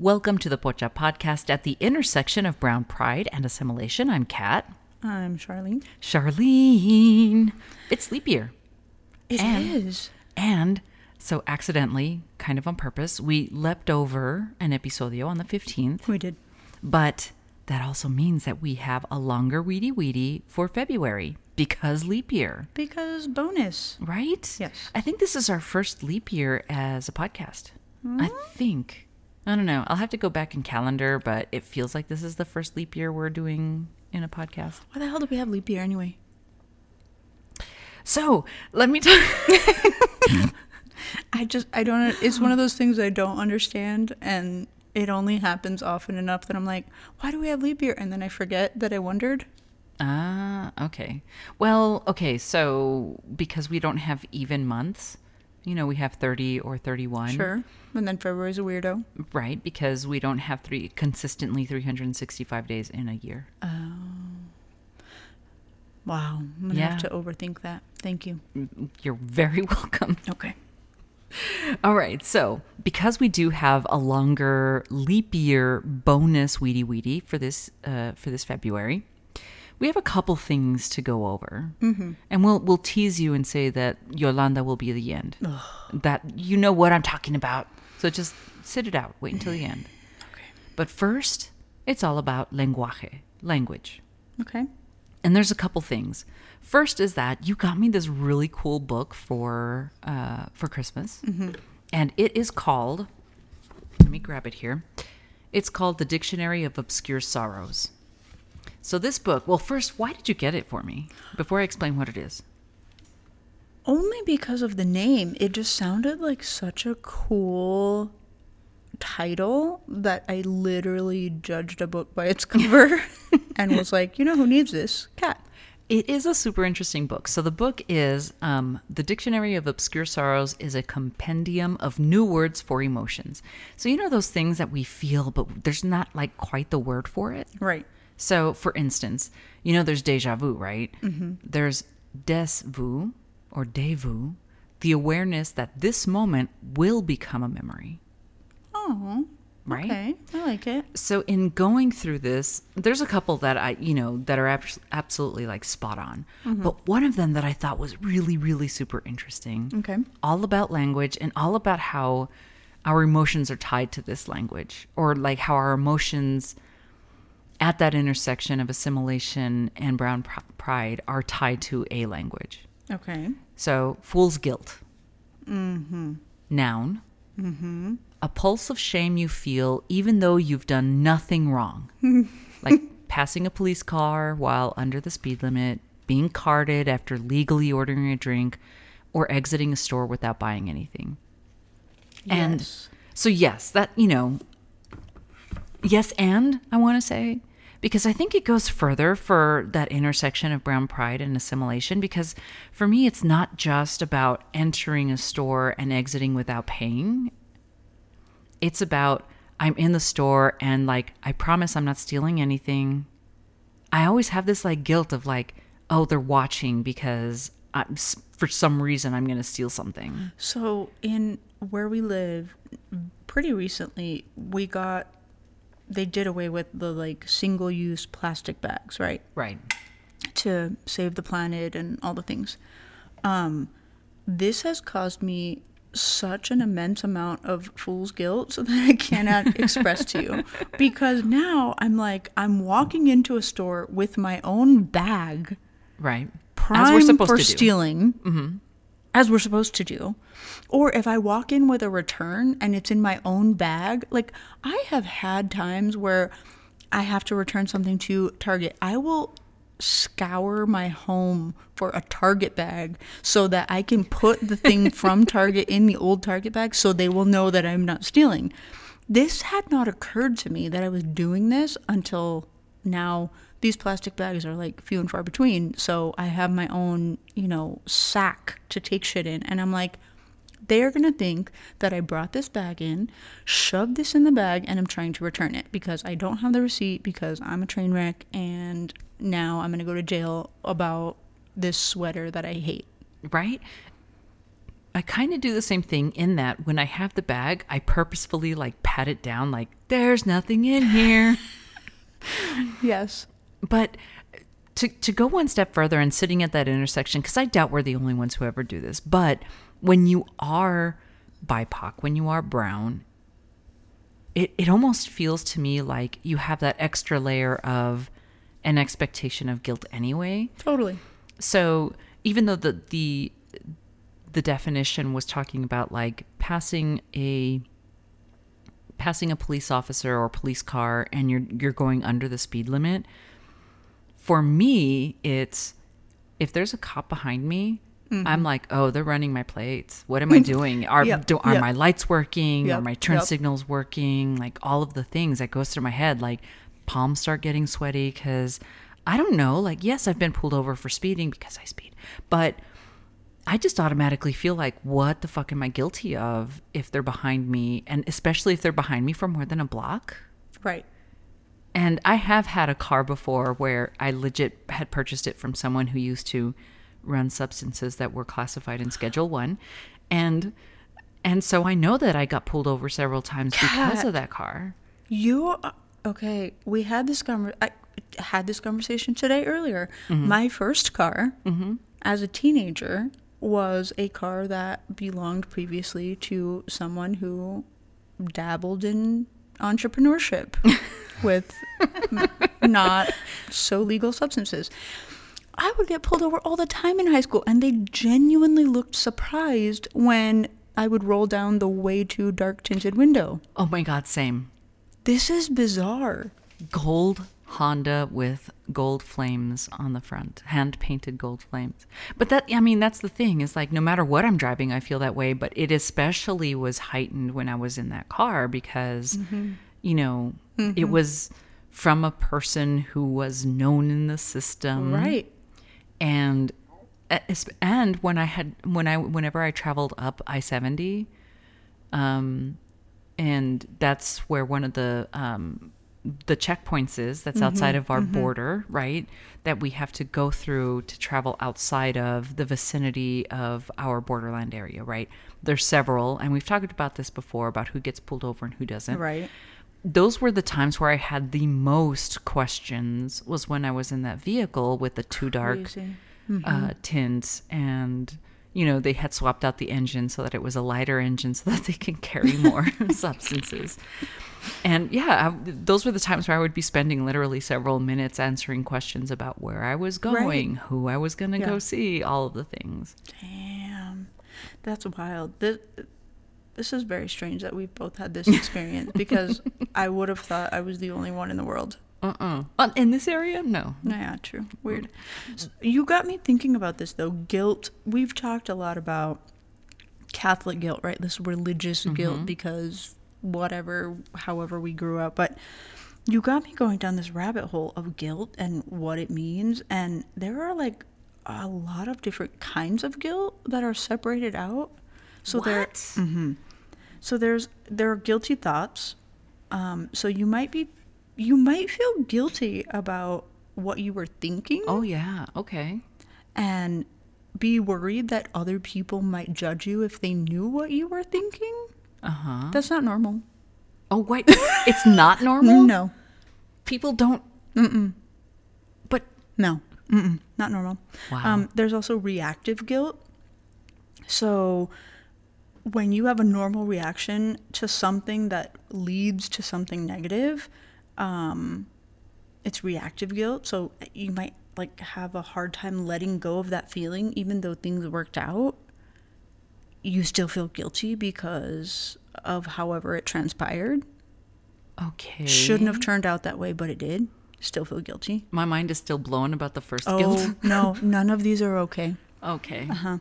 Welcome to the Pocha podcast at the intersection of brown pride and assimilation. I'm Kat. I'm Charlene. Charlene. It's leap year. It is. And, and so accidentally, kind of on purpose, we leapt over an episodio on the 15th. We did. But that also means that we have a longer wiri wiri for February because leap year, Because bonus. right? Yes. I think this is our first leap year as a podcast. I mm-hmm. think. I don't know. I'll have to go back in calendar, but it feels like this is the first leap year we're doing in a podcast. Why the hell do we have leap year anyway? So let me talk. I just, I don't, it's one of those things I don't understand. And it only happens often enough that I'm like, why do we have leap year? And then I forget that I wondered. Ah, okay. Well, okay. So because we don't have even months, you know, we have 30 or 31. Sure. And then February's a weirdo. Right, because we don't have three consistently 365 days in a year. Oh. Wow. I'm going to Yeah. have to overthink that. Thank you. You're very welcome. Okay. All right, so because we do have a longer leap year bonus wiri wiri for this uh, for this February, we have a couple things to go over, mm-hmm. and we'll we'll tease you and say that Yolanda will be the end. That you know what I'm talking about. So just sit it out. Wait until the end. Okay. But first, it's all about lenguaje, language. Okay. And there's a couple things. First is that you got me this really cool book for uh, for Christmas, and it is called. Let me grab it here. It's called The Dictionary of Obscure Sorrows. So this book. Well, first, why did you get it for me? Before I explain what it is. Only because of the name. It just sounded like such a cool title that I literally judged a book by its cover and was like, you know who needs this? Kat. It is a super interesting book. So the book is um, the Dictionary of Obscure Sorrows is a compendium of new words for emotions. So you know those things that we feel, but there's not like quite the word for it. Right. So, for instance, you know there's deja vu, right? Mm-hmm. There's des vu or de vu, the awareness that this moment will become a memory, Oh. right? Okay. I like it. So, in going through this, there's a couple that I, you know, that are abs- absolutely like spot on. But one of them that I thought was really, really super interesting, Okay. all about language and all about how our emotions are tied to this language, or like how our emotions at that intersection of assimilation and brown pr- pride are tied to a language. Okay. So, fool's guilt. Mm-hmm. Noun. Mm-hmm. A pulse of shame you feel even though you've done nothing wrong. like passing a police car while under the speed limit, being carded after legally ordering a drink, or exiting a store without buying anything. And Yes. so, yes, that, you know, yes, and I want to say, because I think it goes further for that intersection of brown pride and assimilation. Because for me, it's not just about entering a store and exiting without paying, it's about I'm in the store and like, I promise I'm not stealing anything. I always have this like guilt of like, oh, they're watching because I'm, for some reason I'm going to steal something. So, in where we live, pretty recently, we got, they did away with the like single use plastic bags, right? Right. to save the planet and all the things. Um, this has caused me such an immense amount of fool's guilt so that I cannot express to you. Because now I'm like, I'm walking into a store with my own bag, Right. prime As we're supposed for to do. stealing, as we're supposed to do. Or if I walk in with a return and it's in my own bag, like I have had times where I have to return something to Target. I will scour my home for a Target bag so that I can put the thing from Target in the old Target bag so they will know that I'm not stealing. This had not occurred to me that I was doing this until now. These plastic bags are like few and far between, so I have my own, you know, sack to take shit in. And I'm like, they are going to think that I brought this bag in, shoved this in the bag, and I'm trying to return it because I don't have the receipt because I'm a train wreck and now I'm going to go to jail about this sweater that I hate. right? I kind of do the same thing in that when I have the bag, I purposefully like pat it down, like there's nothing in here. Yes. But to to go one step further and sitting at that intersection, because I doubt we're the only ones who ever do this. But when you are BIPOC, when you are brown, it it almost feels to me like you have that extra layer of an expectation of guilt anyway. Totally. So even though the the the definition was talking about like passing a passing a police officer or police car and you're you're going under the speed limit for me it's if there's a cop behind me i'm mm-hmm. like oh they're running my plates what am i doing are Yep, do, are yep. my lights working are my turn yep. signals working like all of the things that goes through my head like palms start getting sweaty because i don't know like yes i've been pulled over for speeding because i speed but I just automatically feel like, what the fuck am I guilty of if they're behind me? And especially if they're behind me for more than a block. Right. And I have had a car before where I legit had purchased it from someone who used to run substances that were classified in Schedule One. And and so I know that I got pulled over several times because of that car. You okay? We had this conver- I had this conversation today earlier. Mm-hmm. My first car, as a teenager, was a car that belonged previously to someone who dabbled in entrepreneurship with not so legal substances. I would get pulled over all the time in high school, and they genuinely looked surprised when I would roll down the way too dark tinted window. Oh my god, same. This is bizarre. gold Honda with gold flames on the front, hand painted gold flames. But that, I mean, that's the thing is like no matter what I'm driving, I feel that way. But it especially was heightened when I was in that car because, you know, it was from a person who was known in the system Right. and and when I had when I whenever I traveled up I seventy, um, and that's where one of the um the checkpoints is that's mm-hmm, outside of our mm-hmm. border, right? That we have to go through to travel outside of the vicinity of our borderland area, right? There's several, and we've talked about this before about who gets pulled over and who doesn't Right. those were the times where I had the most questions was when I was in that vehicle with the two dark Crazy. uh, mm-hmm. tints and you know they had swapped out the engine so that it was a lighter engine so that they can carry more substances and yeah I, those were the times where i would be spending literally several minutes answering questions about where i was going who i was going to go see all of the things Damn. That's wild. This, this is very strange that we've both had this experience because I would have thought I was the only one in the world. Uh-uh Uh, in this area no Yeah, true. Weird. S- You got me thinking about this though. Guilt. We've talked a lot about Catholic guilt, right? This religious guilt because whatever, however we grew up. But you got me going down this rabbit hole of guilt and what it means. And there are like a lot of different kinds of guilt that are separated out. So there, what so there's there are guilty thoughts. Um, so you might be, you might feel guilty about what you were thinking oh yeah okay and be worried that other people might judge you if they knew what you were thinking. uh-huh That's not normal. oh what? it's not normal No, people don't Mm-mm. but no, Mm-mm, not normal. Wow. Um, there's also reactive guilt. So when you have a normal reaction to something that leads to something negative, um, it's reactive guilt. So you might like have a hard time letting go of that feeling, even though things worked out. You still feel guilty because of however it transpired. okay Shouldn't have turned out that way, but it did. Still feel guilty. my mind is still blown about the first Oh guilt no, none of these are okay. Okay Uh-huh.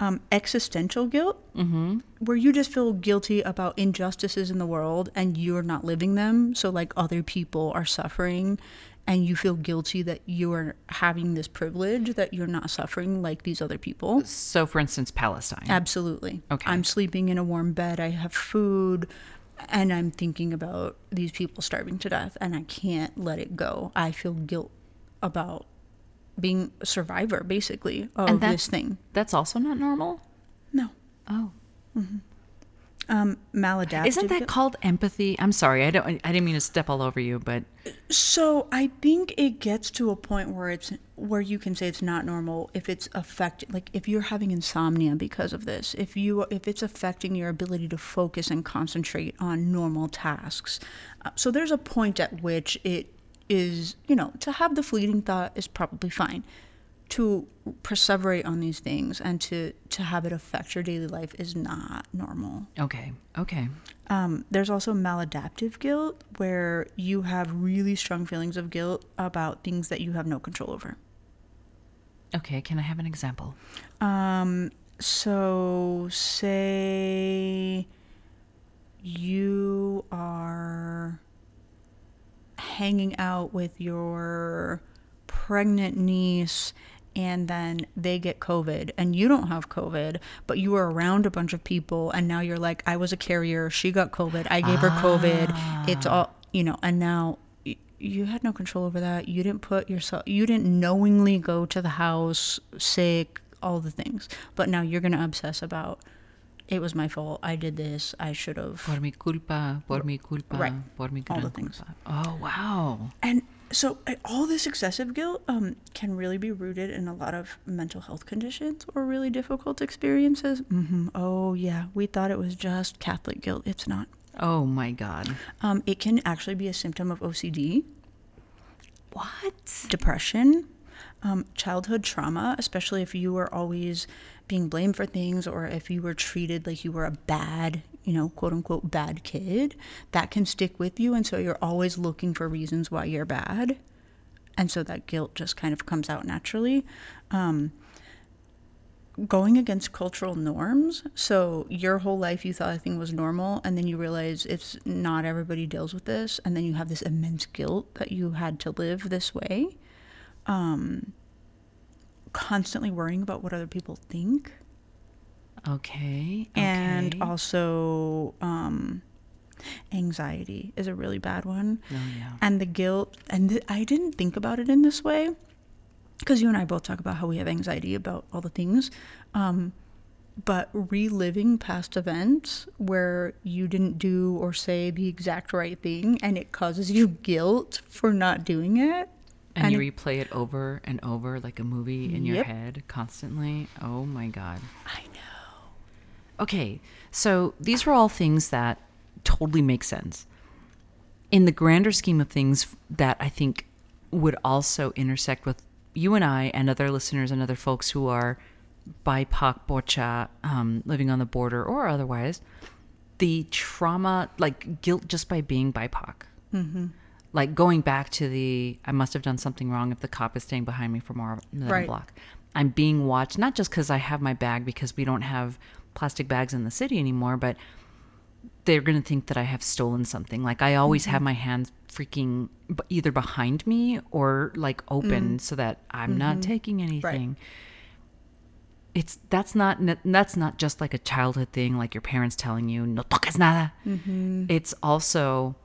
Um, existential guilt, mm-hmm. where you just feel guilty about injustices in the world and you're not living them. So, like, other people are suffering, and you feel guilty that you're having this privilege that you're not suffering like these other people. so for instance palestine Absolutely. Okay. I'm sleeping in a warm bed, I have food, and I'm thinking about these people starving to death, and I can't let it go. I feel guilt about being a survivor, basically, of this thing. that's also not normal No. Oh. Um, maladaptive. Isn't that called empathy? I'm sorry. I don't I didn't mean to step all over you, but So I think it gets to a point where it's where you can say it's not normal if it's affecting like if you're having insomnia because of this, if you if it's affecting your ability to focus and concentrate on normal tasks. Uh, so there's a point at which it is, you know, to have the fleeting thought is probably fine. To perseverate on these things and to to have it affect your daily life is not normal. okay. Okay. Um, there's also maladaptive guilt, where you have really strong feelings of guilt about things that you have no control over. Okay, can I have an example? Um, so, say you are hanging out with your pregnant niece and then they get COVID and you don't have COVID, but you were around a bunch of people and now you're like, I was a carrier, she got COVID, I gave her COVID. It's ah. all, you know, and now y- you had no control over that. You didn't put yourself, you didn't knowingly go to the house sick, all the things. But now you're going to obsess about, it was my fault. I did this. I should have. Por mi culpa, por mi culpa, Right. por mi All the gran things. culpa. Oh, wow. And so all this excessive guilt um, can really be rooted in a lot of mental health conditions or really difficult experiences. hmm Oh, yeah. We thought it was just Catholic guilt. It's not. Oh my god. Um, it can actually be a symptom of OCD, What? depression, um, childhood trauma, especially if you were always being blamed for things or if you were treated like you were a bad, you know, quote unquote, bad kid. That can stick with you. And so you're always looking for reasons why you're bad. And so that guilt just kind of comes out naturally. Um, going against cultural norms. So your whole life you thought a thing was normal, and then you realize it's not everybody deals with this, and then you have this immense guilt that you had to live this way. Um, constantly worrying about what other people think, Okay. and okay. also um, anxiety is a really bad one. Oh, yeah. And the guilt, and th- I didn't think about it in this way because you and I both talk about how we have anxiety about all the things. Um, but reliving past events where you didn't do or say the exact right thing and it causes you guilt for not doing it. And, and you it- replay it over and over like a movie in your head constantly. Oh my god. I know. Okay, so these are all things that totally make sense. In the grander scheme of things, that I think would also intersect with you and I and other listeners and other folks who are BIPOC, pocha, um, living on the border or otherwise, the trauma, like guilt just by being BIPOC. Mm-hmm. Like going back to the, I must have done something wrong if the cop is staying behind me for more than Right. a block. I'm being watched, not just because I have my bag, because we don't have plastic bags in the city anymore, but they're going to think that I have stolen something. Like I always have mm-hmm. my hands freaking either behind me or like open mm. so that I'm not mm-hmm. taking anything. It's that's not that's not just like a childhood thing like your parents telling you no toques nada. Mm-hmm. It's also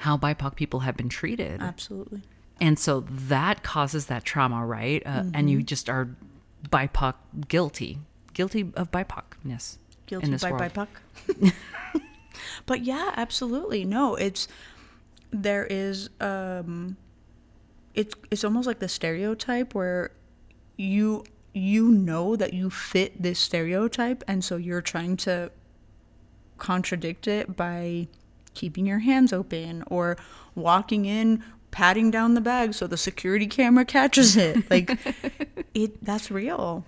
how BIPOC people have been treated. Absolutely. And so that causes that trauma, right? Uh, And Mm-hmm. you just are BIPOC guilty, guilty of BIPOCness. Guilty in this by world. BIPOC. but yeah, absolutely. No, it's there is um it's it's almost like the stereotype where you you know that you fit this stereotype and so you're trying to contradict it by keeping your hands open or walking in patting down the bag so the security camera catches it like it that's real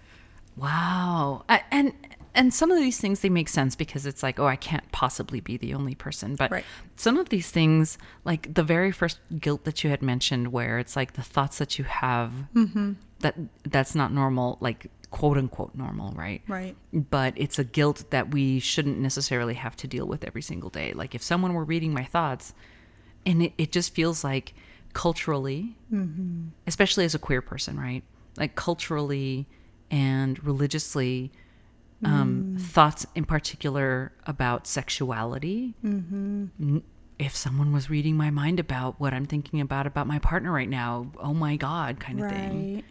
Wow. I, and and some of these things they make sense because it's like, oh, I can't possibly be the only person. But Right. some of these things, like the very first guilt that you had mentioned, where it's like the thoughts that you have Mm-hmm. that that's not normal, like quote unquote normal, right? right But it's a guilt that we shouldn't necessarily have to deal with every single day. Like if someone were reading my thoughts, and it, it just feels like culturally, mm-hmm. especially as a queer person, right? Like culturally and religiously, um, mm. thoughts in particular about sexuality. Mm-hmm. N- If someone was reading my mind about what I'm thinking about about my partner right now, oh my god, kind of thing.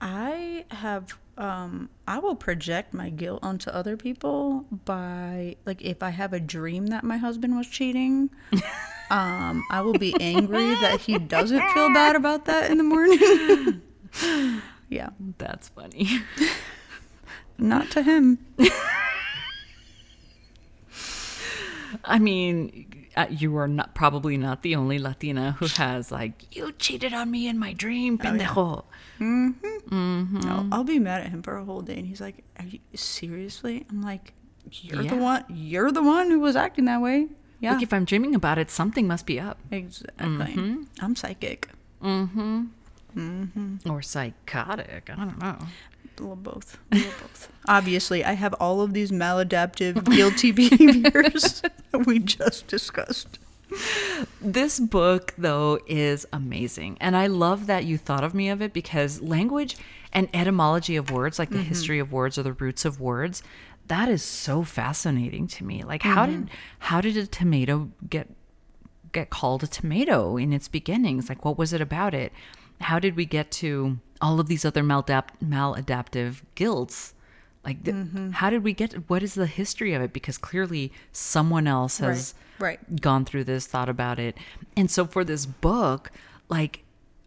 I have um, I will project my guilt onto other people by like if I have a dream that my husband was cheating, um, I will be angry that he doesn't feel bad about that in the morning. yeah, That's funny. not to him. I mean, uh, you are not probably not the only Latina who has like you cheated on me in my dream, pendejo. No, I'll be mad at him for a whole day, and he's like, "Are you seriously?" I'm like, "You're the one. You're the one who was acting that way." Yeah, Like if I'm dreaming about it, something must be up exactly. I'm psychic. Mm-hmm. Or psychotic. I don't know. A little both. A little both. Obviously, I have all of these maladaptive, guilty behaviors that we just discussed. This book, though, is amazing. And I love that you thought of me of it because language and etymology of words, like the mm-hmm. history of words or the roots of words, that is so fascinating to me. Like how did mm-hmm. how did a tomato get get called a tomato in its beginnings? Like what was it about it? How did we get to all of these other maladapt- maladaptive guilds? Like th- mm-hmm. how did we get what is the history of it because clearly someone else has right. gone through this, thought about it. And so for this book, like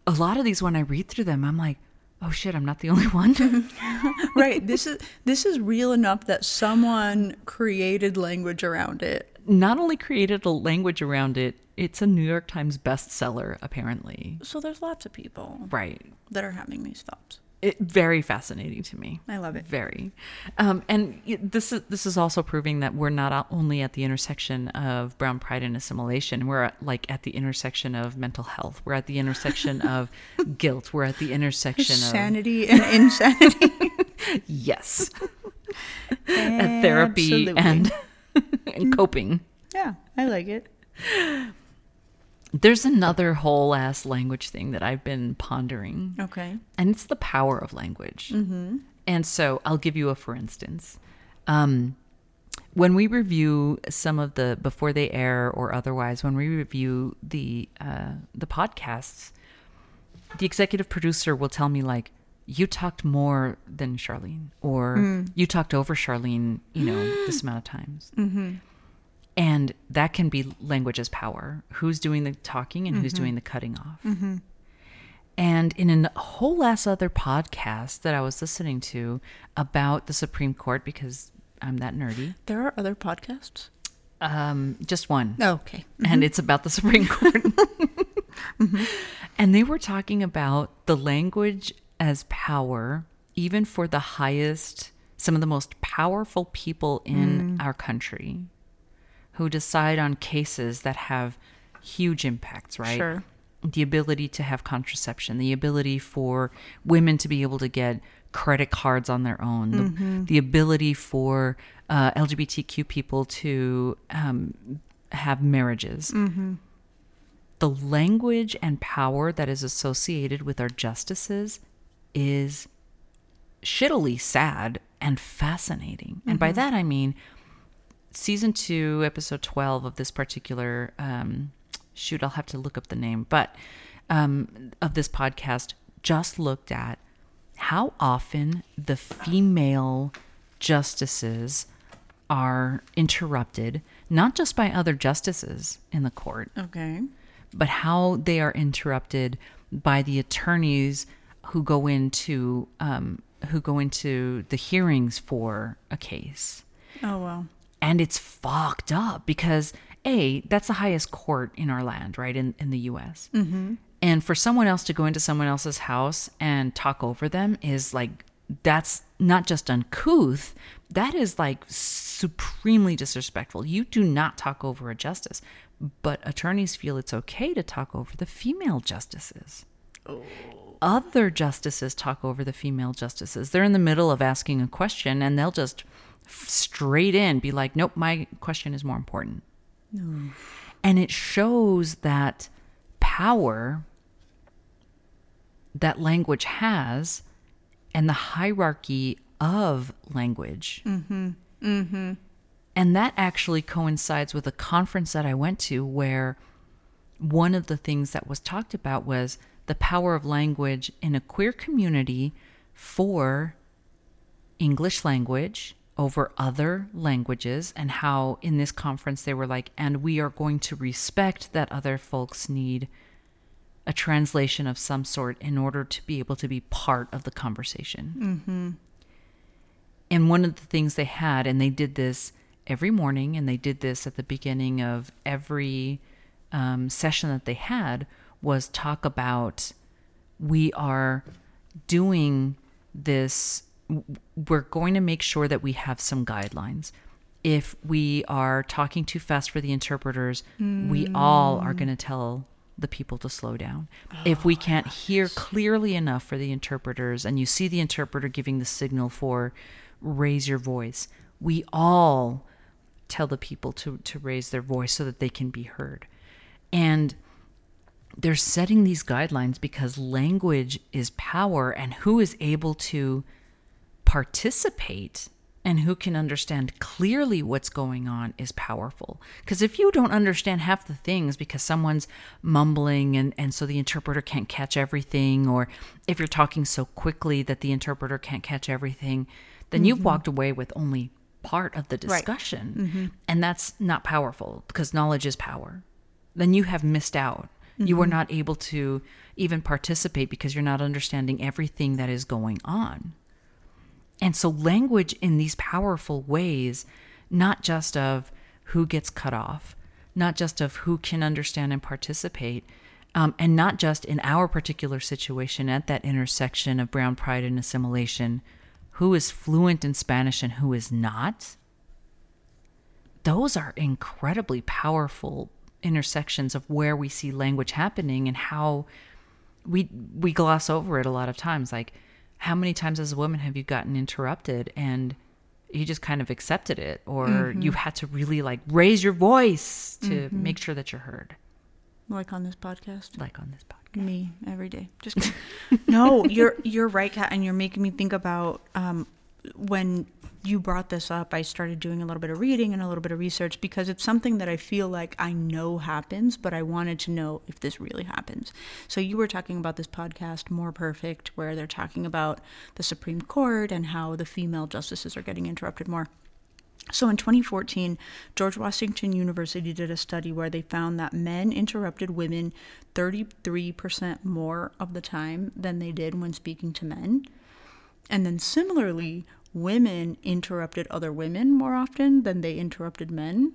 a lot of these when I read through them, I'm like, oh shit, I'm not the only one. Right. This is this is real enough that someone created language around it. not only created a language around it, it's a New York Times bestseller, apparently. So there's lots of people Right. that are having these thoughts. It, very fascinating to me. I love it. Very, um, and this is this is also proving that we're not only at the intersection of brown pride and assimilation. We're at, like at the intersection of mental health. We're at the intersection of guilt. We're at the intersection of Sanity and insanity. yes, at therapy Absolutely. and and coping. Yeah, I like it. There's another whole ass language thing that I've been pondering. Okay. and it's the power of language. Mm-hmm. And so I'll give you a for instance. Um, when we review some of the before they air or otherwise, when we review the uh, the podcasts, the executive producer will tell me like, "You talked more than Charlene," or "You talked over Charlene," you know, this amount of times. And that can be language as power. Who's doing the talking and who's mm-hmm. doing the cutting off. Mm-hmm. And in a whole ass other podcast that I was listening to about the Supreme Court, because I'm that nerdy, There are other podcasts. um, just one. Oh, okay. And mm-hmm. it's about the Supreme Court. And they were talking about the language as power, even for the highest, some of the most powerful people in mm. our country who decide on cases that have huge impacts, right? Sure. the ability to have contraception, the ability for women to be able to get credit cards on their own, the, the ability for uh, LGBTQ people to um, have marriages. The language and power that is associated with our justices is shittily sad and fascinating. And by that I mean season two, episode 12 of this particular, um, shoot, I'll have to look up the name, but um, of this podcast just looked at how often the female justices are interrupted, not just by other justices in the court, Okay. but how they are interrupted by the attorneys who go into um, who go into the hearings for a case Oh well. And it's fucked up because a that's the highest court in our land right in, in the us mm-hmm. and for someone else to go into someone else's house and talk over them is like that's not just uncouth that is like supremely disrespectful you do not talk over a justice but attorneys feel it's okay to talk over the female justices other justices talk over the female justices. They're in the middle of asking a question and they'll just straight in be like, nope, my question is more important. No. And it shows that power that language has and the hierarchy of language. Mm-hmm. Mm-hmm. And that actually coincides with a conference that I went to where one of the things that was talked about was the power of language in a queer community for English language over other languages, and how in this conference they were like, and we are going to respect that other folks need a translation of some sort in order to be able to be part of the conversation. Mm-hmm. And one of the things they had, and they did this every morning, and they did this at the beginning of every um, session that they had, was talk about we are doing this. We're going to make sure that we have some guidelines. If we are talking too fast for the interpreters, we all are going to mm. tell the people to slow down. Oh, if we can't hear clearly enough for the interpreters, and you see the interpreter giving the signal for raise your voice, we all tell the people to, to raise their voice so that they can be heard. And they're setting these guidelines because language is power, and who is able to participate and who can understand clearly what's going on is powerful. Because if you don't understand half the things because someone's mumbling and, and so the interpreter can't catch everything, or if you're talking so quickly that the interpreter can't catch everything, then you've mm-hmm. walked away with only part of the discussion. Mm-hmm. And that's not powerful because knowledge is power. Then you have missed out. You are mm-hmm. not able to even participate because you're not understanding everything that is going on. And so, language in these powerful ways, not just of who gets cut off, not just of who can understand and participate, um, and not just in our particular situation at that intersection of brown pride and assimilation, who is fluent in Spanish and who is not. Those are incredibly powerful intersections of where we see language happening and how we we gloss over it a lot of times like how many times as a woman have you gotten interrupted and you just kind of accepted it? Or you had to really like raise your voice to make sure that you're heard? Like on this podcast. like on this podcast. Me every day. Just no, you're you're right, Kat, and you're making me think about um, when you brought this up. I started doing a little bit of reading and a little bit of research because it's something that I feel like I know happens, but I wanted to know if this really happens. So you were talking about this podcast, More Perfect, where they're talking about the Supreme Court and how the female justices are getting interrupted more. So in 2014, George Washington University did a study where they found that men interrupted women 33% more of the time than they did when speaking to men. And then similarly, women interrupted other women more often than they interrupted men.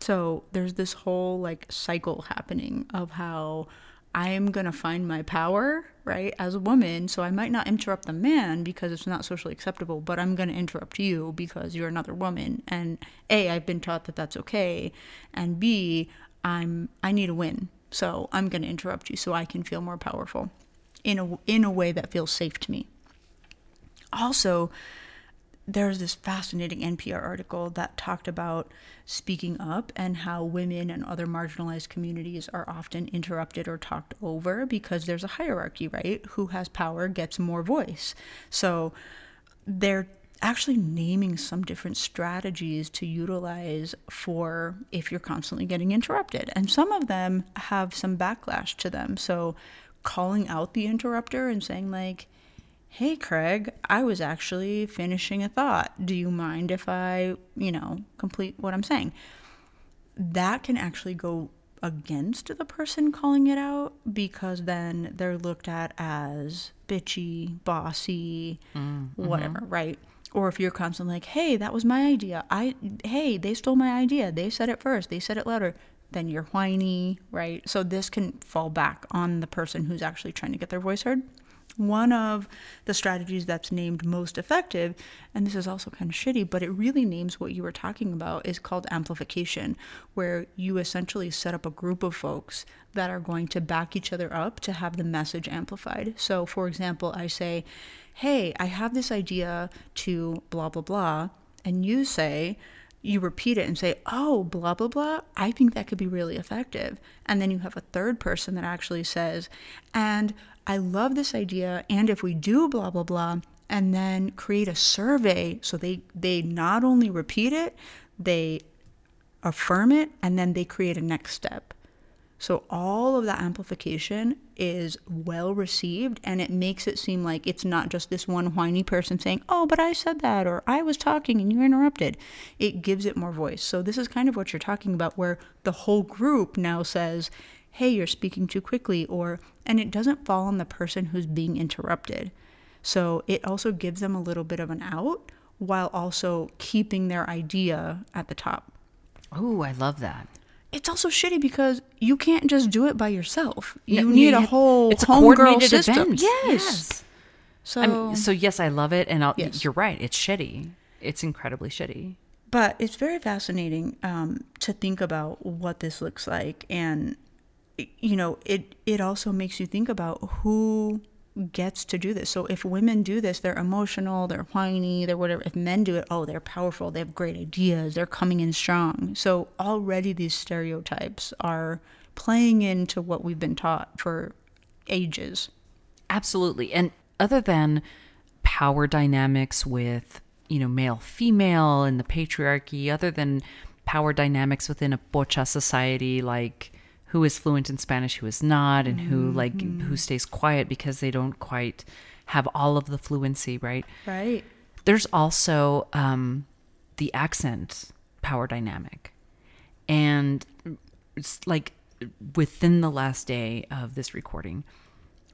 So there's this whole like cycle happening of how I am going to find my power, right, as a woman. So I might not interrupt the man because it's not socially acceptable, but I'm going to interrupt you because you're another woman. And A, I've been taught that that's okay. And B, I'm I need a win. So I'm going to interrupt you so I can feel more powerful in a in a way that feels safe to me. Also, there's this fascinating NPR article that talked about speaking up and how women and other marginalized communities are often interrupted or talked over because there's a hierarchy, right? Who has power gets more voice. So they're actually naming some different strategies to utilize for if you're constantly getting interrupted. And some of them have some backlash to them. So calling out the interrupter and saying, like, hey craig i was actually finishing a thought. Do you mind if i you know complete what i'm saying? That can actually go against the person calling it out because then they're looked at as bitchy bossy mm, whatever mm-hmm. right? Or if you're constantly like hey that was my idea. I hey they stole my idea. They said it first. They said it louder. Then you're whiny right? So this can fall back on the person who's actually trying to get their voice heard one of the strategies that's named most effective, and this is also kind of shitty, but it really names what you were talking about, is called amplification, where you essentially set up a group of folks that are going to back each other up to have the message amplified. So, for example, I say, Hey, I have this idea to blah, blah, blah. And you say, you repeat it and say, oh, blah, blah, blah, I think that could be really effective. And then you have a third person that actually says, and I love this idea. And if we do blah, blah, blah, and then create a survey so they, they not only repeat it, they affirm it, and then they create a next step. So all of that amplification is well received and it makes it seem like it's not just this one whiny person saying, "Oh, but I said that," or "I was talking and you interrupted." It gives it more voice. So this is kind of what you're talking about where the whole group now says, "Hey, you're speaking too quickly," or and it doesn't fall on the person who's being interrupted. So it also gives them a little bit of an out while also keeping their idea at the top. Oh, I love that. It's also shitty because you can't just do it by yourself. You No, need a whole it's a homegirl coordinated system. event. Yes. So, I mean, so yes, I love it, and I'll, Yes. you're right. It's shitty. It's incredibly shitty. but it's very fascinating um, to think about what this looks like, and you know, it it also makes you think about who gets to do this. So if women do this, they're emotional, they're whiny, they're whatever. If men do it, oh, they're powerful, they have great ideas, they're coming in strong. So already these stereotypes are playing into what we've been taught for ages. Absolutely. And other than power dynamics with, you know, male female and the patriarchy, other than power dynamics within a pocha society like who is fluent in Spanish, who is not, and who mm-hmm. like who stays quiet because they don't quite have all of the fluency, right? Right. There's also um, the accent power dynamic. And it's like within the last day of this recording,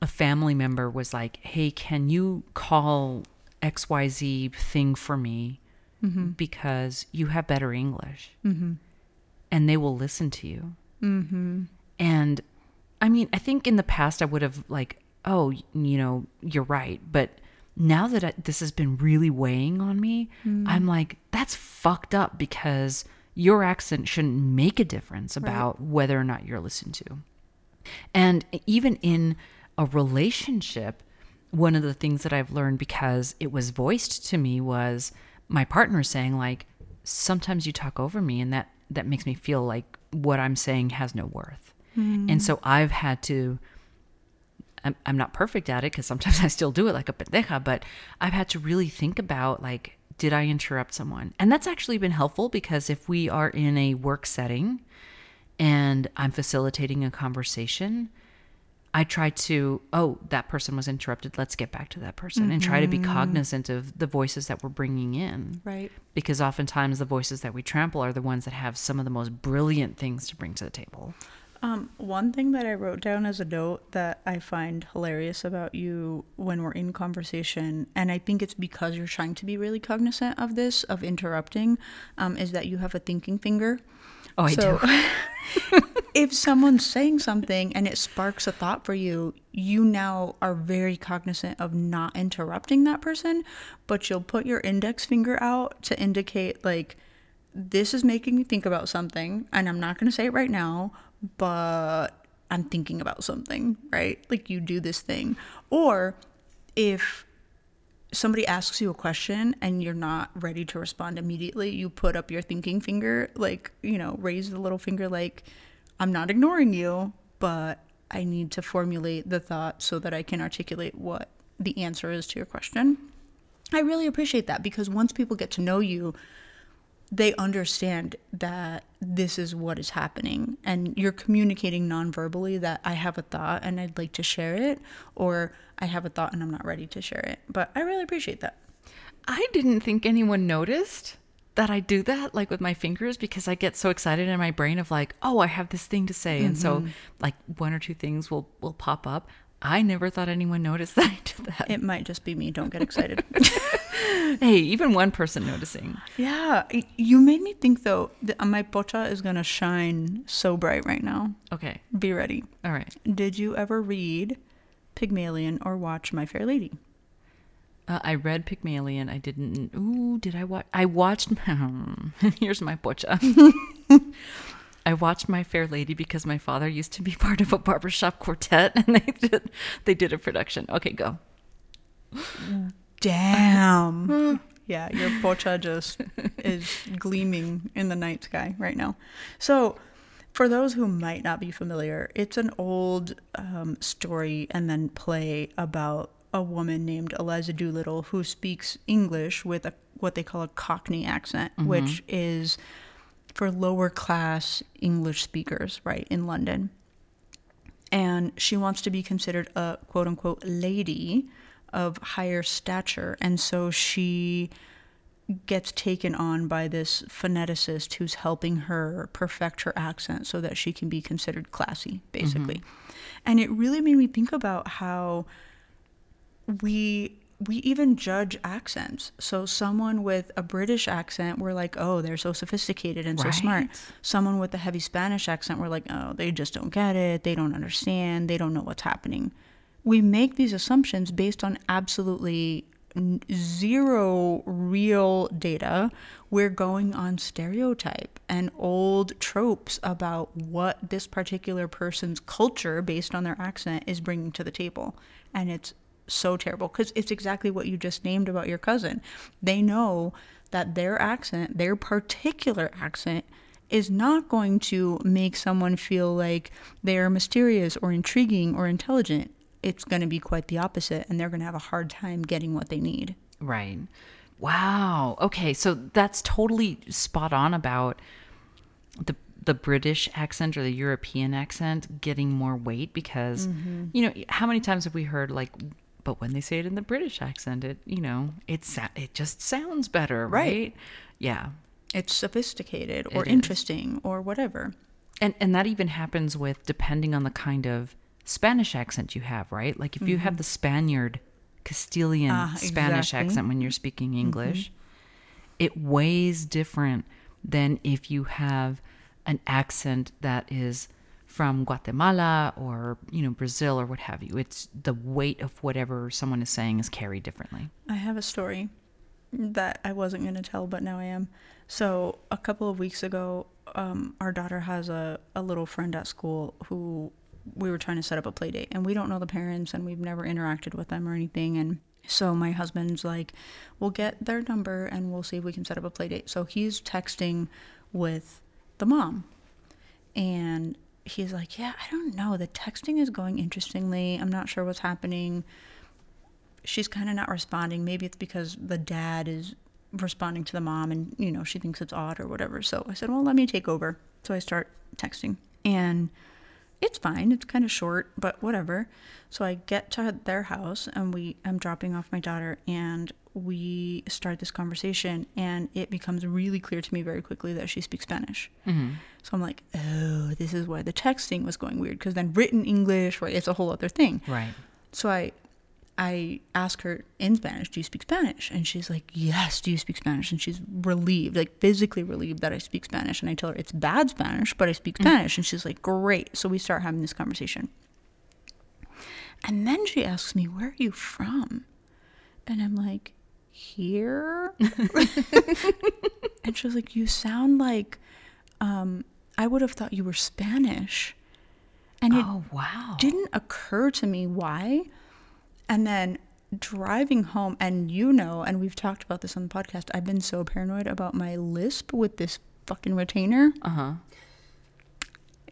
a family member was like, Hey, can you call XYZ thing for me? Mm-hmm. Because you have better English. Mm-hmm. And they will listen to you. Mm-hmm. And I mean, I think in the past I would have like, oh, you know, you're right. But now that I, this has been really weighing on me, mm. I'm like, that's fucked up because your accent shouldn't make a difference about whether or not you're listened to. And even in a relationship, one of the things that I've learned because it was voiced to me was my partner saying like sometimes you talk over me and that that makes me feel like what I'm saying has no worth. Hmm. And so I've had to I'm, I'm not perfect at it because sometimes I still do it like a pendeja, but I've had to really think about like, did I interrupt someone? And that's actually been helpful because if we are in a work setting and I'm facilitating a conversation, I try to, oh, that person was interrupted. Let's get back to that person and try to be cognizant of the voices that we're bringing in. Right. Because oftentimes the voices that we trample are the ones that have some of the most brilliant things to bring to the table. Um, one thing that I wrote down as a note that I find hilarious about you when we're in conversation, and I think it's because you're trying to be really cognizant of this, of interrupting, um, is that you have a thinking finger. Oh, I so, do. if someone's saying something and it sparks a thought for you, you now are very cognizant of not interrupting that person, but you'll put your index finger out to indicate, like, this is making me think about something, and I'm not going to say it right now, but I'm thinking about something, right? Like, you do this thing. Or if somebody asks you a question and you're not ready to respond immediately, you put up your thinking finger, like, you know, raise the little finger, like, I'm not ignoring you, but I need to formulate the thought so that I can articulate what the answer is to your question. I really appreciate that because once people get to know you, they understand that this is what is happening and you're communicating non-verbally that I have a thought and I'd like to share it or I have a thought and I'm not ready to share it. But I really appreciate that. I didn't think anyone noticed that I do that, like with my fingers, because I get so excited in my brain of like, oh, I have this thing to say, and so mm-hmm. like one or two things will will pop up. I never thought anyone noticed that I did that. It might just be me. Don't get excited. hey, even one person noticing. yeah, you made me think though that my pocha is gonna shine so bright right now. Okay, Be ready. all right. Did you ever read Pygmalion or watch My Fair Lady? Uh, I read Pygmalion. I didn't. Ooh, did I watch? I watched. here's my pocha. I watched My Fair Lady because my father used to be part of a barbershop quartet, and they did they did a production. Okay, go. Damn. yeah, your pocha just is gleaming in the night sky right now. So, for those who might not be familiar, it's an old um, story and then play about a woman named Eliza Doolittle who speaks English with a what they call a Cockney accent, which is for lower class English speakers, right, in London. and she wants to be considered a quote unquote lady of higher stature. And so she gets taken on by this phoneticist who's helping her perfect her accent so that she can be considered classy, basically. Mm-hmm. And it really made me think about how we we even judge accents. So someone with a British accent, we're like, oh, they're so sophisticated and so smart. Someone with a heavy Spanish accent, we're like, oh, they just don't get it. They don't understand. They don't know what's happening. We make these assumptions based on absolutely zero real data. We're going on stereotype and old tropes about what this particular person's culture, based on their accent, is bringing to the table. And it's so terrible because it's exactly what you just named about your cousin. They know that their accent, their particular accent, is not going to make someone feel like they are mysterious or intriguing or intelligent. It's going to be quite the opposite, and they're going to have a hard time getting what they need. Right. Wow. Okay, so that's totally spot on about the the British accent or the European accent getting more weight because mm-hmm. you know how many times have we heard like but when they say it in the British accent it you know it's it just sounds better right, Right. yeah It's sophisticated or It is. interesting or whatever. and and that even happens with depending on the kind of Spanish accent you have right like if you have the Spaniard Castilian Ah, Spanish exactly. accent when you're speaking English it weighs different than if you have an accent that is from Guatemala or you know Brazil or what have you. It's the weight of whatever someone is saying is carried differently. I have a story that I wasn't going to tell, but now I am. So, a couple of weeks ago, um, our daughter has a, a little friend at school who we were trying to set up a play date, and we don't know the parents and we've never interacted with them or anything. And so, my husband's like, we'll get their number and we'll see if we can set up a play date. So, he's texting with the mom, and he's like, Yeah, I don't know. The texting is going interestingly. I'm not sure what's happening she's kind of not responding. Maybe it's because the dad is responding to the mom and, you know, she thinks it's odd or whatever. So I said, well, let me take over. So I start texting and it's fine. It's kind of short, but whatever. So I get to their house and we, I'm dropping off my daughter and we start this conversation and it becomes really clear to me very quickly that she speaks Spanish. Mm-hmm. So I'm like, oh, this is why the texting was going weird because then written English, right? It's a whole other thing. Right. So I I ask her in Spanish, "Do you speak Spanish?" And she's like, "Yes, do you speak Spanish?" And she's relieved, like physically relieved that I speak Spanish. And I tell her it's bad Spanish, but I speak Spanish. And she's like, "Great." So we start having this conversation. And then she asks me, "Where are you from?" And I'm like, "Here." and she was like, "You sound like um I would have thought you were Spanish." And it Oh wow. didn't occur to me why. And then driving home, and you know, and we've talked about this on the podcast, I've been so paranoid about my lisp with this fucking retainer. Uh huh.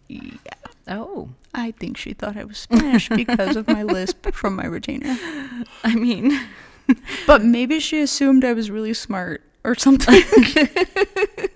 Yeah. Oh, I think she thought I was Spanish because of my lisp from my retainer. I mean, But maybe she assumed I was really smart or something.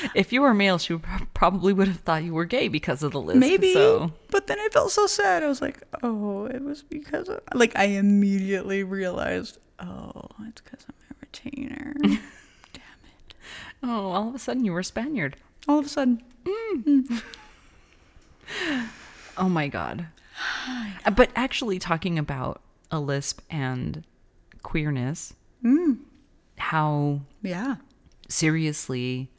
if you were male, she probably would have thought you were gay because of the list. maybe. So But then I felt so sad. I was like, oh, it was because of. Like, I immediately realized, oh, it's because I'm a retainer. Damn it. oh, all of a sudden you were Spaniard. All of a sudden, mm. Mm. Oh my god. Uh, But actually, talking about a lisp and queerness, mm. how yeah. seriously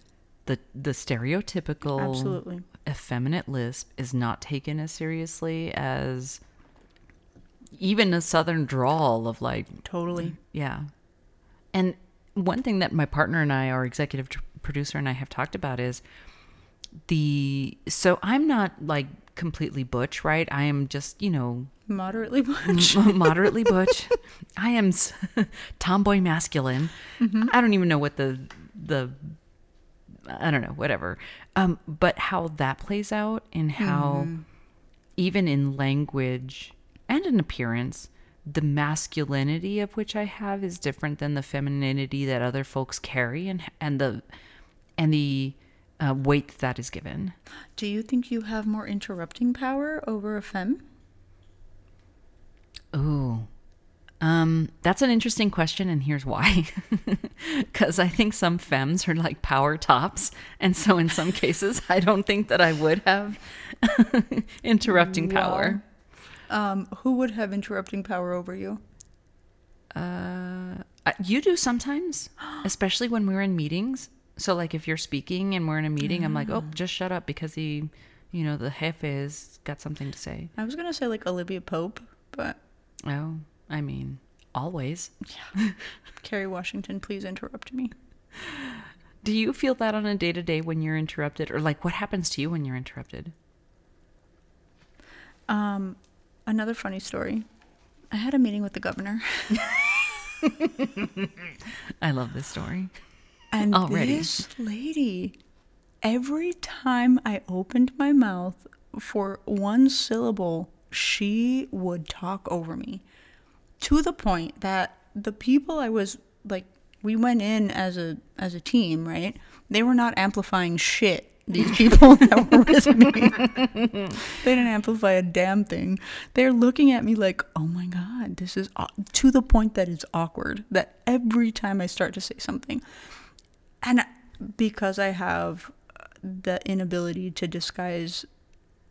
the the stereotypical Absolutely. effeminate lisp is not taken as seriously as even a southern drawl of like Totally. yeah. And one thing that my partner and I, our executive producer and I have talked about is the so I'm not like completely butch, right? I am just, you know, Moderately butch moderately butch. I am tomboy masculine. Mm-hmm. I don't even know what the the I don't know, whatever. Um, but how that plays out and how even in language and in appearance, the masculinity of which I have is different than the femininity that other folks carry and and the and the uh, weight that is given. Do you think you have more interrupting power over a femme? Ooh. Um, that's an interesting question, and here's why. Because I think some femmes are like power tops, and so in some cases, I don't think that I would have interrupting power. Um, who would have interrupting power over you? Uh, you do sometimes, especially when we're in meetings. So, like, if you're speaking and we're in a meeting, I'm like, oh, just shut up because he, you know, the jefe has got something to say. I was gonna say like Olivia Pope, but Oh, I mean, always. Kerry Washington, please interrupt me. Do you feel that on a day to day when you're interrupted, or like what happens to you when you're interrupted? Um, another funny story. I had a meeting with the governor, I love this story. and Already. this lady, every time I opened my mouth for one syllable, she would talk over me to the point that the people I was like, we went in as a as a team, right? They were not amplifying shit. These people that were with me, they didn't amplify a damn thing. They're looking at me like, "Oh my god, this is aw-" to the point that it's awkward." That every time I start to say something, and because I have the inability to disguise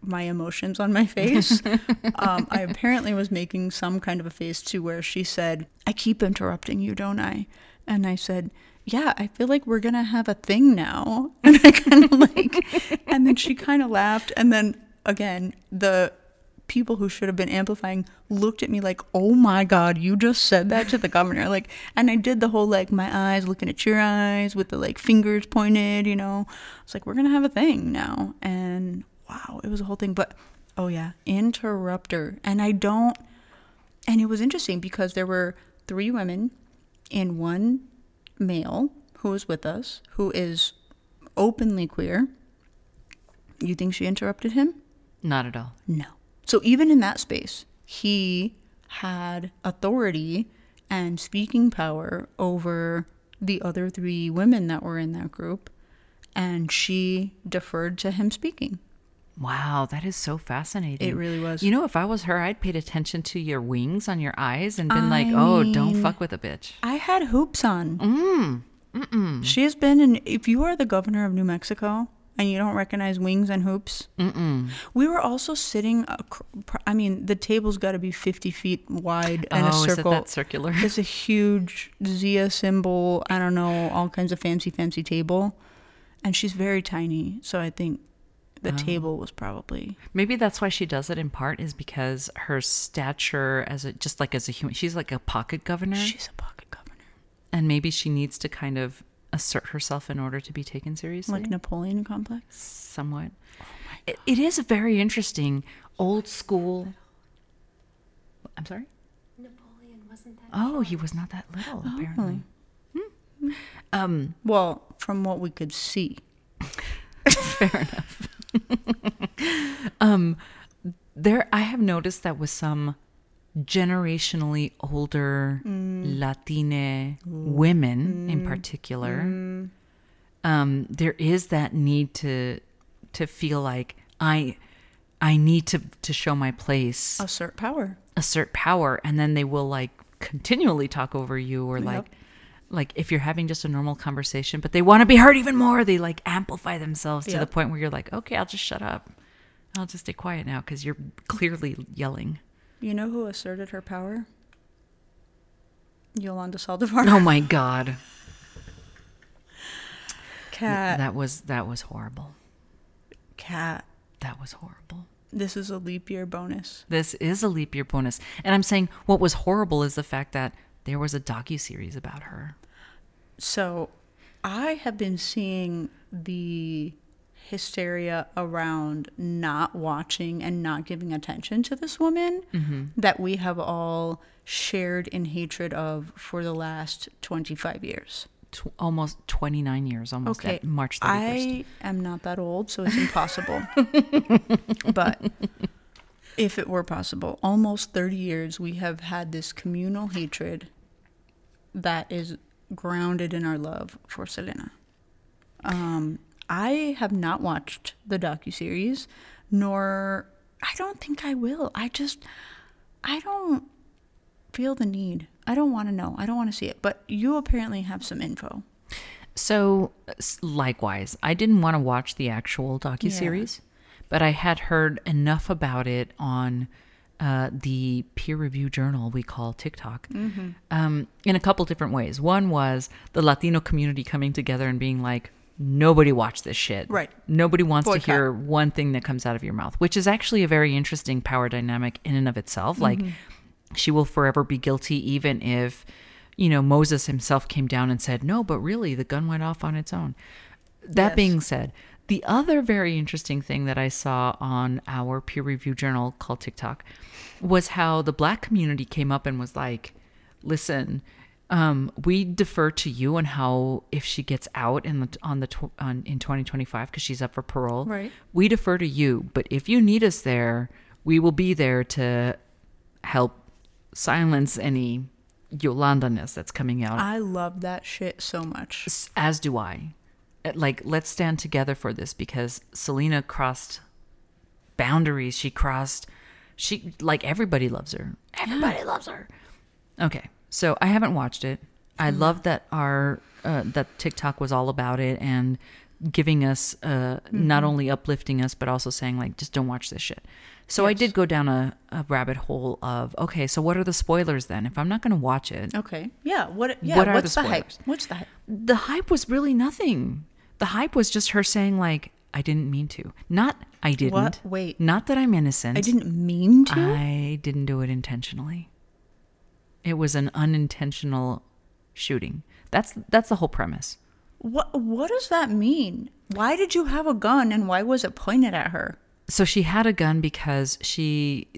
my emotions on my face, um, I apparently was making some kind of a face to where she said, I keep interrupting you, don't I? And I said, Yeah, I feel like we're going to have a thing now. And I kind of like, and then she kind of laughed. And then again, the people who should have been amplifying looked at me like, "Oh my god, you just said that to the governor." Like, and I did the whole like my eyes looking at your eyes with the like fingers pointed, you know. It's like we're going to have a thing now. And wow, it was a whole thing, but oh yeah, interrupter. And I don't and it was interesting because there were three women and one male who was with us who is openly queer. You think she interrupted him? Not at all. No. So even in that space, he had authority and speaking power over the other three women that were in that group, and she deferred to him speaking. Wow, that is so fascinating. It really was. You know, if I was her, I'd paid attention to your wings on your eyes and been like, I "Oh, don't fuck with a bitch." I had hoops on. Mm. Mm-mm. She has been in. If you are the governor of New Mexico and you don't recognize wings and hoops, Mm-mm. we were also sitting. ac- I mean, the table's got to be fifty feet wide and oh, a is it circle. that circular? It's a huge Zia symbol. I don't know, all kinds of fancy, fancy table. And she's very tiny. So I think the table was probably. Maybe that's why she does it in part is because her stature as a just like as a human, she's like a pocket governor, She's a pocket governor. and maybe she needs to kind of assert herself in order to be taken seriously. Like Napoleon complex. somewhat. it, it is a very interesting, old school. I'm sorry. Napoleon wasn't that. Oh, he was not that little apparently. Hmm. Um, Well, from what we could see. fair enough. um, there, I have noticed that with some generationally older Latine women, in particular, um, there is that need to to feel like I I need to to show my place, Assert power. assert power, and then they will like continually talk over you or like. Like if you're having just a normal conversation, but they want to be heard even more, they like amplify themselves to the point where you're like, okay, I'll just shut up. I'll just stay quiet now because you're clearly yelling. You know who asserted her power? Yolanda Saldivar. Oh my god, Kat. that was that was horrible. Kat. That was horrible. This is a leap year bonus. This is a leap year bonus, and I'm saying what was horrible is the fact that there was a docu series about her. So, I have been seeing the hysteria around not watching and not giving attention to this woman mm-hmm. that we have all shared in hatred of for the last 25 years. Tw- almost 29 years, almost Okay, at March 31st. I am not that old, so it's impossible. but if it were possible, almost 30 years we have had this communal hatred that is grounded in our love for Selena. Um, I have not watched the docuseries, nor I don't think I will. I just, I don't feel the need. I don't want to know. I don't want to see it. But you apparently have some info. So, likewise, I didn't want to watch the actual docu docuseries, but I had heard enough about it on uh, the peer review journal we call TikTok um, in a couple different ways. One was the Latino community coming together and being like, nobody watch this shit. Right. Nobody wants Boycott. to hear one thing that comes out of your mouth, which is actually a very interesting power dynamic in and of itself. Like, she will forever be guilty, even if, you know, Moses himself came down and said, no, but really, the gun went off on its own. That Yes. being said, the other very interesting thing that I saw on our peer review journal called TikTok was how the black community came up and was like, listen, um, we defer to you on how if she gets out in the on the tw- on, in 2025 because she's up for parole. Right. We defer to you, but if you need us there, we will be there to help silence any Yolanda-ness that's coming out I love that shit so much. As do I. Uh, Like, let's stand together for this because Selena crossed boundaries. She crossed, she, like, everybody loves her. Everybody loves her. Okay. So I haven't watched it. I love that our, uh, that TikTok was all about it and giving us, uh, not only uplifting us, but also saying, like, just don't watch this shit. So I did go down a, a rabbit hole of, okay, so what are the spoilers then? If I'm not going to watch it, Okay. Yeah. What? Yeah. What are what's the the, hype? spoilers? What's the hype? the hype was really nothing. The hype was just her saying like, "I didn't mean to." Not I didn't. What? Wait. Not that I'm innocent. I didn't mean to. I didn't do it intentionally. It was an unintentional shooting. That's that's the whole premise. What? What does that mean? Why did you have a gun and why was it pointed at her? So she had a gun because she,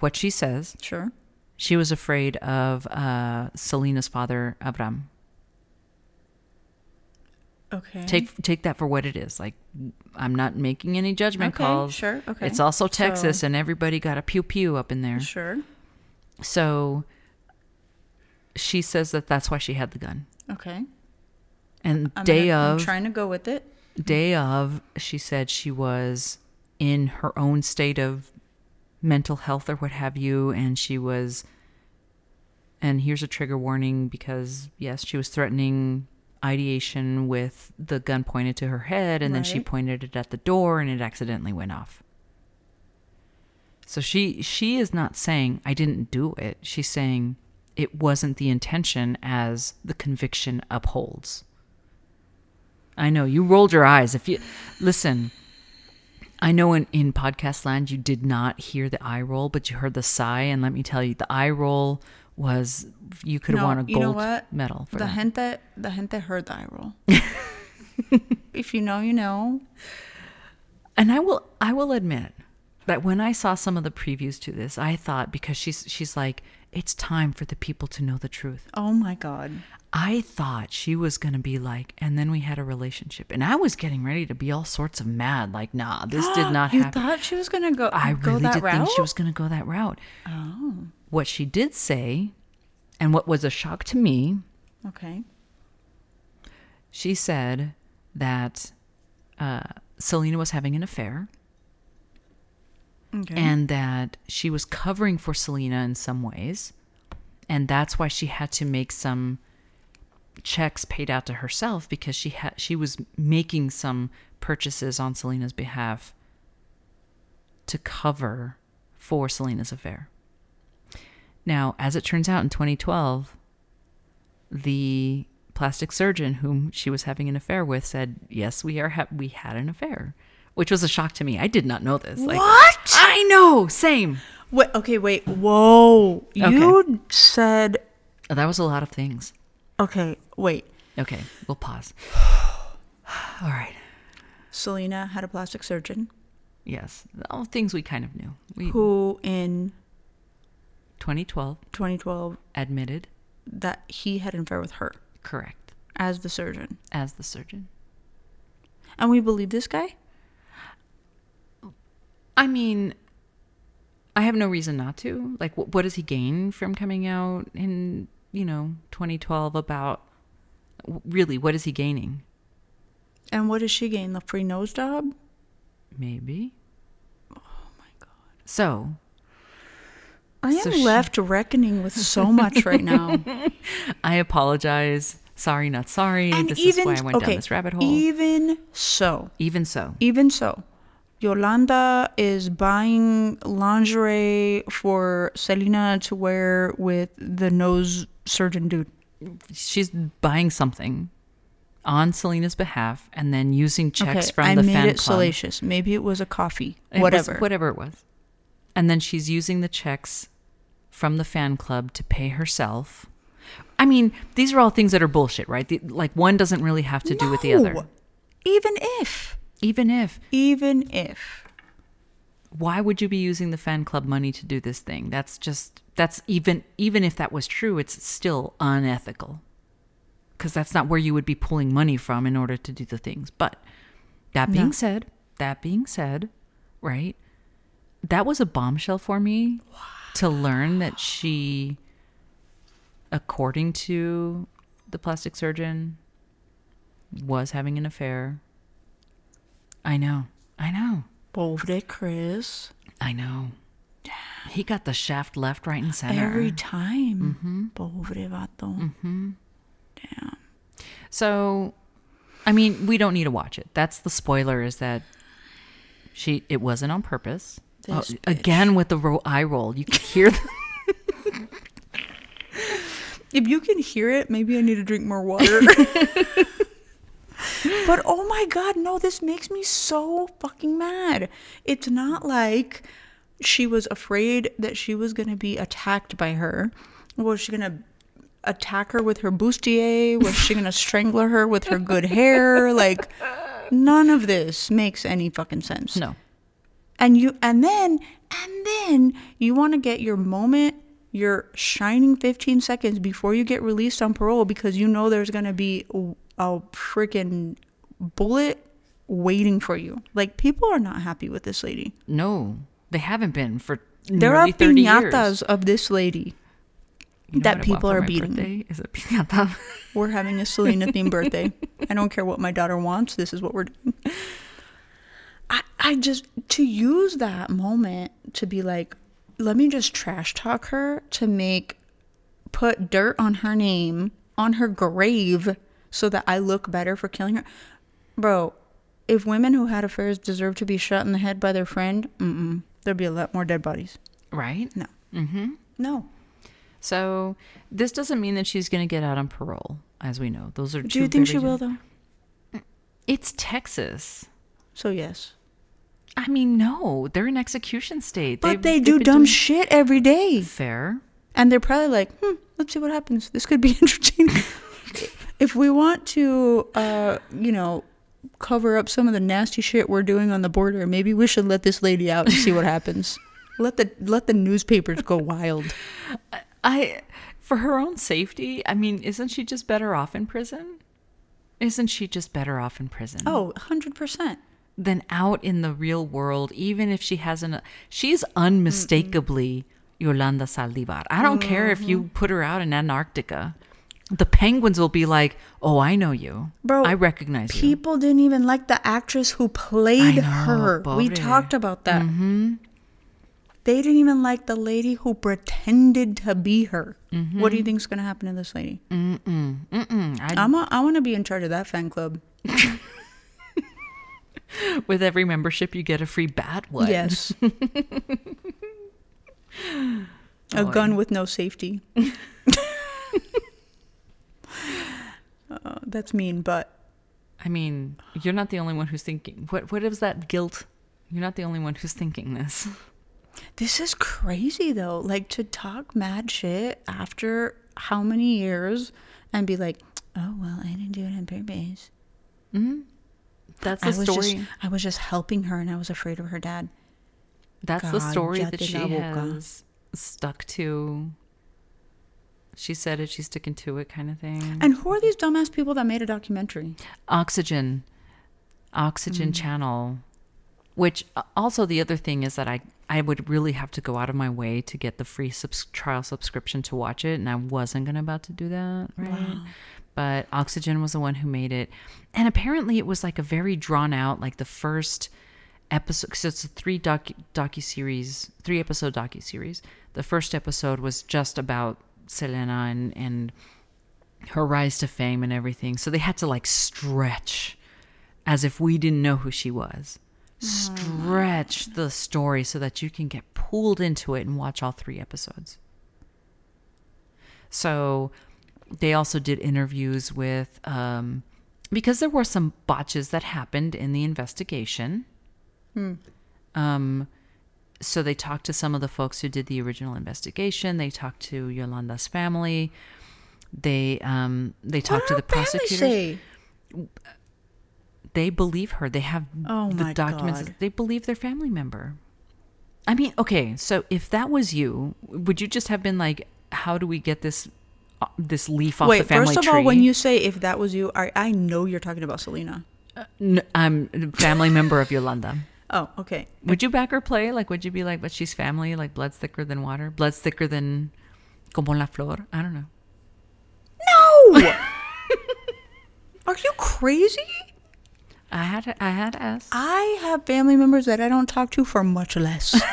what she says, Sure. she was afraid of uh, Selena's father, Abram. Okay. Take take that for what it is. Like, I'm not making any judgment Okay, calls. sure, okay. It's also Texas, So- and everybody got a pew pew up in there. Sure. So she says that that's why she had the gun. Okay. And I'm day gonna- I'm of, trying to go with it. day of, she said she was in her own state of mental health or what have you, and she was. And here's a trigger warning because yes, she was threatening ideation with the gun pointed to her head, and then she pointed it at the door, and it accidentally went off. So she she is not saying I didn't do it. She's saying it wasn't the intention as the conviction upholds. I know you rolled your eyes. If you listen, I know in, in podcast land you did not hear the eye roll, but you heard the sigh. And let me tell you, the eye roll was you could have No, won a you know gold medal for the that. gente, the gente heard the eye roll. if you know, you know. And I will I will admit that when I saw some of the previews to this, I thought because she's she's like it's time for the people to know the truth. Oh my god. I thought she was going to be like, and then we had a relationship. And I was getting ready to be all sorts of mad. Like, nah, this did not You happen. thought she was gonna go? I go really that did route? think she was going to go that route. Oh. What she did say, and what was a shock to me, Okay. she said that uh, Selena was having an affair Okay. and that she was covering for Selena in some ways. And that's why she had to make some checks paid out to herself because she had she was making some purchases on Selena's behalf to cover for Selena's affair. Now, as it turns out in 2012, the plastic surgeon whom she was having an affair with said, "Yes, we are ha- we had an affair." Which was a shock to me. I did not know this. Like, What? I know. Same. Wait. Okay. Wait. Whoa. You said. Oh, that was a lot of things. Okay. Wait. Okay, we'll pause. All right. Selena had a plastic surgeon Yes, all things we kind of knew. We who, in 2012 2012, admitted that he had an affair with her correct as the surgeon, as the surgeon. and we believe this guy. I mean, I have no reason not to. Like, what, what does he gain from coming out in you know 2012 about? Really, what is he gaining? And what does she gain? The free nose job? Maybe. Oh my god. So, I am So she- left reckoning with so much right now. I apologize. Sorry, not sorry. and this even is why I went okay, down this rabbit hole. Even so, even so. even so, Yolanda is buying lingerie for Selena to wear with the nose surgeon dude. she's buying something on Selena's behalf and then using checks okay, from I the made fan it club. salacious. Maybe it was a coffee. It was- whatever. whatever it was. And then she's using the checks from the fan club to pay herself. I mean, these are all things that are bullshit, right? The, like one doesn't really have to do with the other. Even if, Even if, even if. why would you be using the fan club money to do this thing? That's just that's even even if that was true, it's still unethical. Cuz that's not where you would be pulling money from in order to do the things. But that being No. said, that being said, right? That was a bombshell for me to learn that she according to the plastic surgeon was having an affair. I know. I know. Pobre Chris. I know. Damn. He got the shaft left, right, and center. Every time. Mm-hmm. Pobre vato. Damn. So, I mean, we don't need to watch it. That's the spoiler. Is that she? It wasn't on purpose. Oh, again with the ro- eye roll, you can hear. The, If you can hear it, maybe I need to drink more water. but oh my god, no, this makes me so fucking mad. It's not like she was afraid that she was going to be attacked by her. Was she going to attack her with her bustier? Was she going to strangle her with her good hair? Like none of this makes any fucking sense no, and you and then and then you want to get your moment your shining 15 seconds before you get released on parole because you know there's going to be a, freaking bullet waiting for you like people are not happy with this lady no, they haven't been for there are piñatas years. of this lady You know that what I want people are beating. birthday Is a piñata. we're having a selena themed birthday i don't care what my daughter wants this is what we're doing I, I just to use that moment to be like let me just trash talk her to make put dirt on her name on her grave so that i look better for killing her bro if women who had affairs deserve to be shot in the head by their friend mm-mm, there'd be a lot more dead bodies right? no Mm-hmm. no So this doesn't mean that she's going to get out on parole, as we know. Those are. do you think she will though It's Texas. so yes I mean, no, they're in execution state. but They've- they do dumb doing- shit every day Fair. And they're probably like, hmm, let's see what happens. This could be interesting. if we want to, uh, you know, cover up some of the nasty shit we're doing on the border, maybe we should let this lady out and see what happens. Let the let the newspapers go wild. I, for her own safety, I mean, isn't she just better off in prison? Isn't she just better off in prison? Oh, 100%. Than out in the real world, even if she hasn't. She's unmistakably mm-hmm. Yolanda Saldivar. I don't care if Mm-hmm. you put her out in Antarctica. The penguins will be like, "Oh, I know you, Bro, I recognize you." People didn't even like the actress who played know, her. We talked about that. Mm-hmm. They didn't even like the lady who pretended to be her. What do you mm-hmm. think's going to happen to this lady? Mm-mm, I, I'm a, I want to be in charge of that fan club. with every membership, you get a free bat. one. Yes. a Oh, gun with no safety. uh, that's mean, but I mean, you're not the only one who's thinking. What what is that guilt? You're not the only one who's thinking this. this is crazy though. Like to talk mad shit after how many years and be like, oh, well, I didn't do it on purpose. That's I the was, story. just, I was just helping her and I was afraid of her dad. That's the story that she has stuck to. She said it. She's sticking to it, kind of thing. And who are these dumbass people that made a documentary? Oxygen, Oxygen mm. Channel, which uh, also the other thing is that I I would really have to go out of my way to get the free subs- trial subscription to watch it, and I wasn't gonna about to do that, right? but Oxygen was the one who made it. And apparently it was like a very drawn out, like the first episode. So it's a three docu docu series, three episode docu series. The first episode was just about Selena and and her rise to fame and everything. So they had to like stretch as if we didn't know who she was. Stretch the story so that you can get pulled into it and watch all three episodes. So they also did interviews with, um, because there were some botches that happened in the investigation. Hmm. Um, so they talked to some of the folks who did the original investigation. They talked to Yolanda's family. They um, they talked to the What did our prosecutors say? They believe her. They have Oh the documents. God. They believe their family member. I mean, okay, so if that was you, would you just have been like, "How do we get this uh, this leaf off Wait, the family tree"? first of all, when you say if that was you, I, I know you're talking about Selena. N- I'm a family member of Yolanda. Oh, okay. Would you back her play? Like, would you be like, "But she's family. Like, blood's thicker than water. Blood's thicker than como la flor." I don't know. No! Are you crazy? I had to, I had to ask. I have family members that I don't talk to for much less.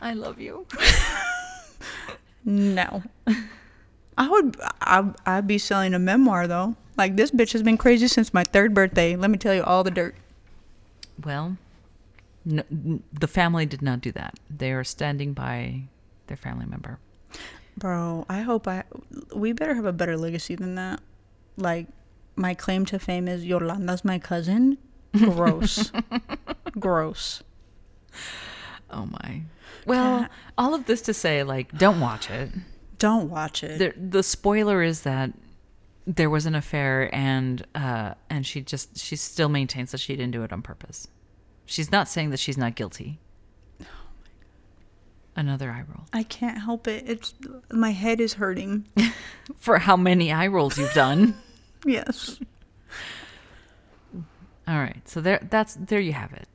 I love you. no. I would I I'd be selling a memoir though. Like this bitch has been crazy since my third birthday. Let me tell you all the dirt. Well, no, the family did not do that. They are standing by their family member. Bro, I hope I we better have a better legacy than that. Like my claim to fame is Yolanda's my cousin. Gross. Gross. Oh my. Well, all of this to say, like, don't watch it. Don't watch it. The the spoiler is that there was an affair, and uh, and she just she still maintains that she didn't do it on purpose. She's not saying that she's not guilty. Another eye roll. I can't help it. It's my head is hurting. For how many eye rolls you've done. yes. All right, so there that's there you have it.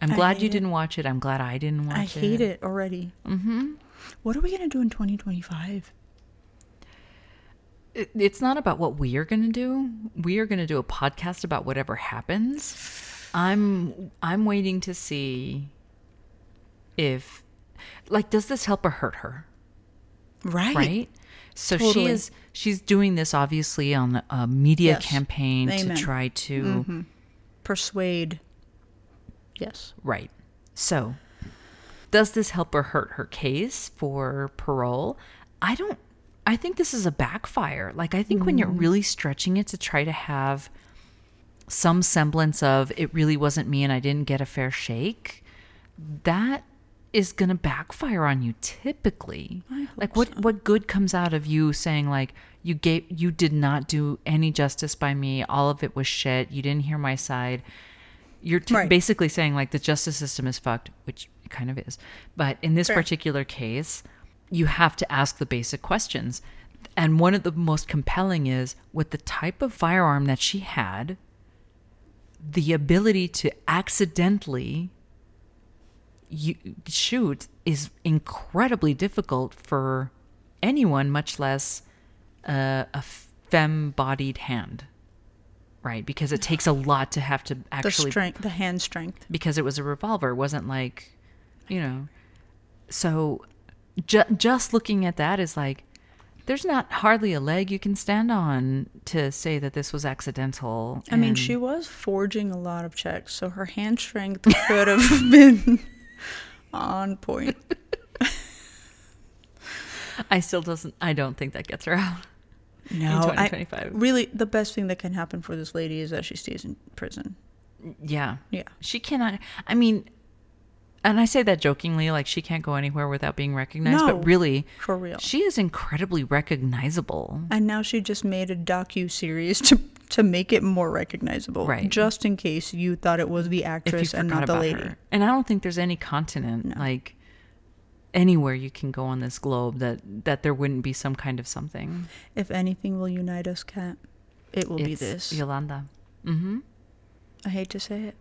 I'm glad you it. didn't watch it. I'm glad I didn't watch it. I it. hate it already. Mm-hmm. What are we gonna do in 2025? it- it's not about what we are going to do. We are going to do a podcast about whatever happens. I'm I'm waiting to see if like does this help or hurt her, Right. right? So she is she's doing this obviously on a media Yes. campaign Amen. Mm-hmm. to try to Persuade. Yes. right. So does this help or hurt her case for parole? I don't I think this is a backfire. Like I think when you're really stretching it to try to have some semblance of it really wasn't me and I didn't get a fair shake, that is going to backfire on you typically. Like what what good comes out of you saying like you gave you did not do any justice by me, all of it was shit, you didn't hear my side. You're t- Right. basically saying like the justice system is fucked, which it kind of is. But in this Fair. particular case, you have to ask the basic questions. And one of the most compelling is with the type of firearm that she had, the ability to accidentally you, shoot is incredibly difficult for anyone, much less uh, a femme-bodied hand, right? Because it takes a lot to have to actually The strength, the hand strength. because it was a revolver. It wasn't like, you know. So ju- just looking at that is like, there's not hardly a leg you can stand on to say that this was accidental. I mean, she was forging a lot of checks, so her hand strength could have been on point. I still doesn't. I don't think that gets her out. No, I, 2025. really, the best thing that can happen for this lady is that she stays in prison. Yeah. Yeah. She cannot. I mean, and I say that jokingly, like she can't go anywhere without being recognized. No, but really, for real. she is incredibly recognizable. And now she just made a docu series to to make it more recognizable, Right. Just in case you thought it was the actress and not the lady. her. And I don't think there's any continent like anywhere you can go on this globe that that there wouldn't be some kind of something. If anything will unite us, Kat, it will be this. Yolanda. Mm-hmm. I hate to say it.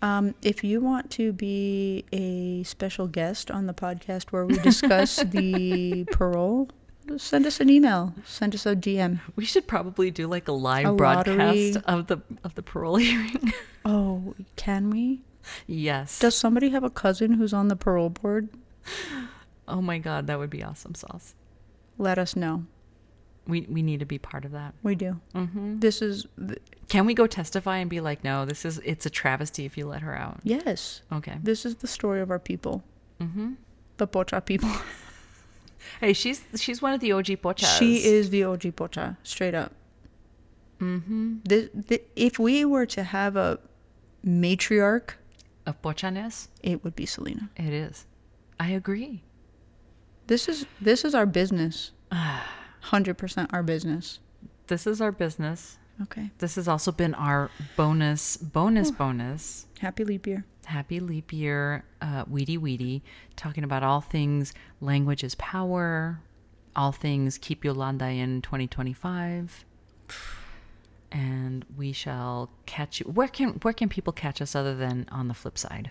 Um, if you want to be a special guest on the podcast where we discuss the parole, send us an email. Send us a DM. We should probably do like a live A broadcast lottery. of the of the parole hearing. Oh, can we? yes. Does somebody have a cousin who's on the parole board? oh my god, that would be awesome sauce. Let us know. We we need to be part of that. We do. hmm This is th- Can we go testify and be like, no, this is it's a travesty if you let her out. yes. Okay. This is the story of our people, hmm the Pocha people. Hey, she's she's one of the OG pochas. She is the OG Pocha, straight up. Mm-hmm. This, th if we were to have a matriarch, Of pochanes, it would be Selena. it is. I agree. This is this is our business. Hundred percent our business. This is our business. Okay. This has also been our bonus, bonus, bonus. Happy leap year. Happy leap year, uh, wiri wiri, talking about all things language is power, all things keep Yolanda in 2025. And we shall catch you. Where can where can people catch us other than on the flip side?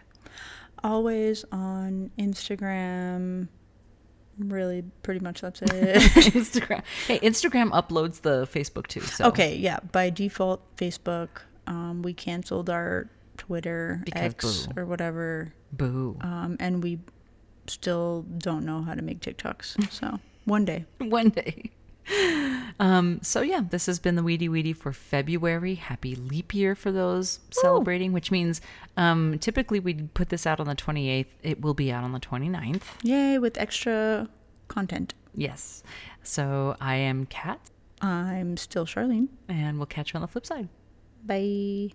Always on Instagram. Really, pretty much that's it. Instagram. Hey, Instagram uploads the Facebook too. So Okay, yeah. By default, Facebook. Um, we canceled our Twitter, Because X, boo. or whatever, boo. um, and we still don't know how to make TikToks. So one day. one day. Um, so yeah, this has been the Wiri Wiri for February. Happy leap year for those celebrating, which means um, typically we'd put this out on the 28th. It will be out on the 29th. Yay, with extra content. Yes. So I am Kat, I'm still Charlene. and we'll catch you on the flip side. Bye.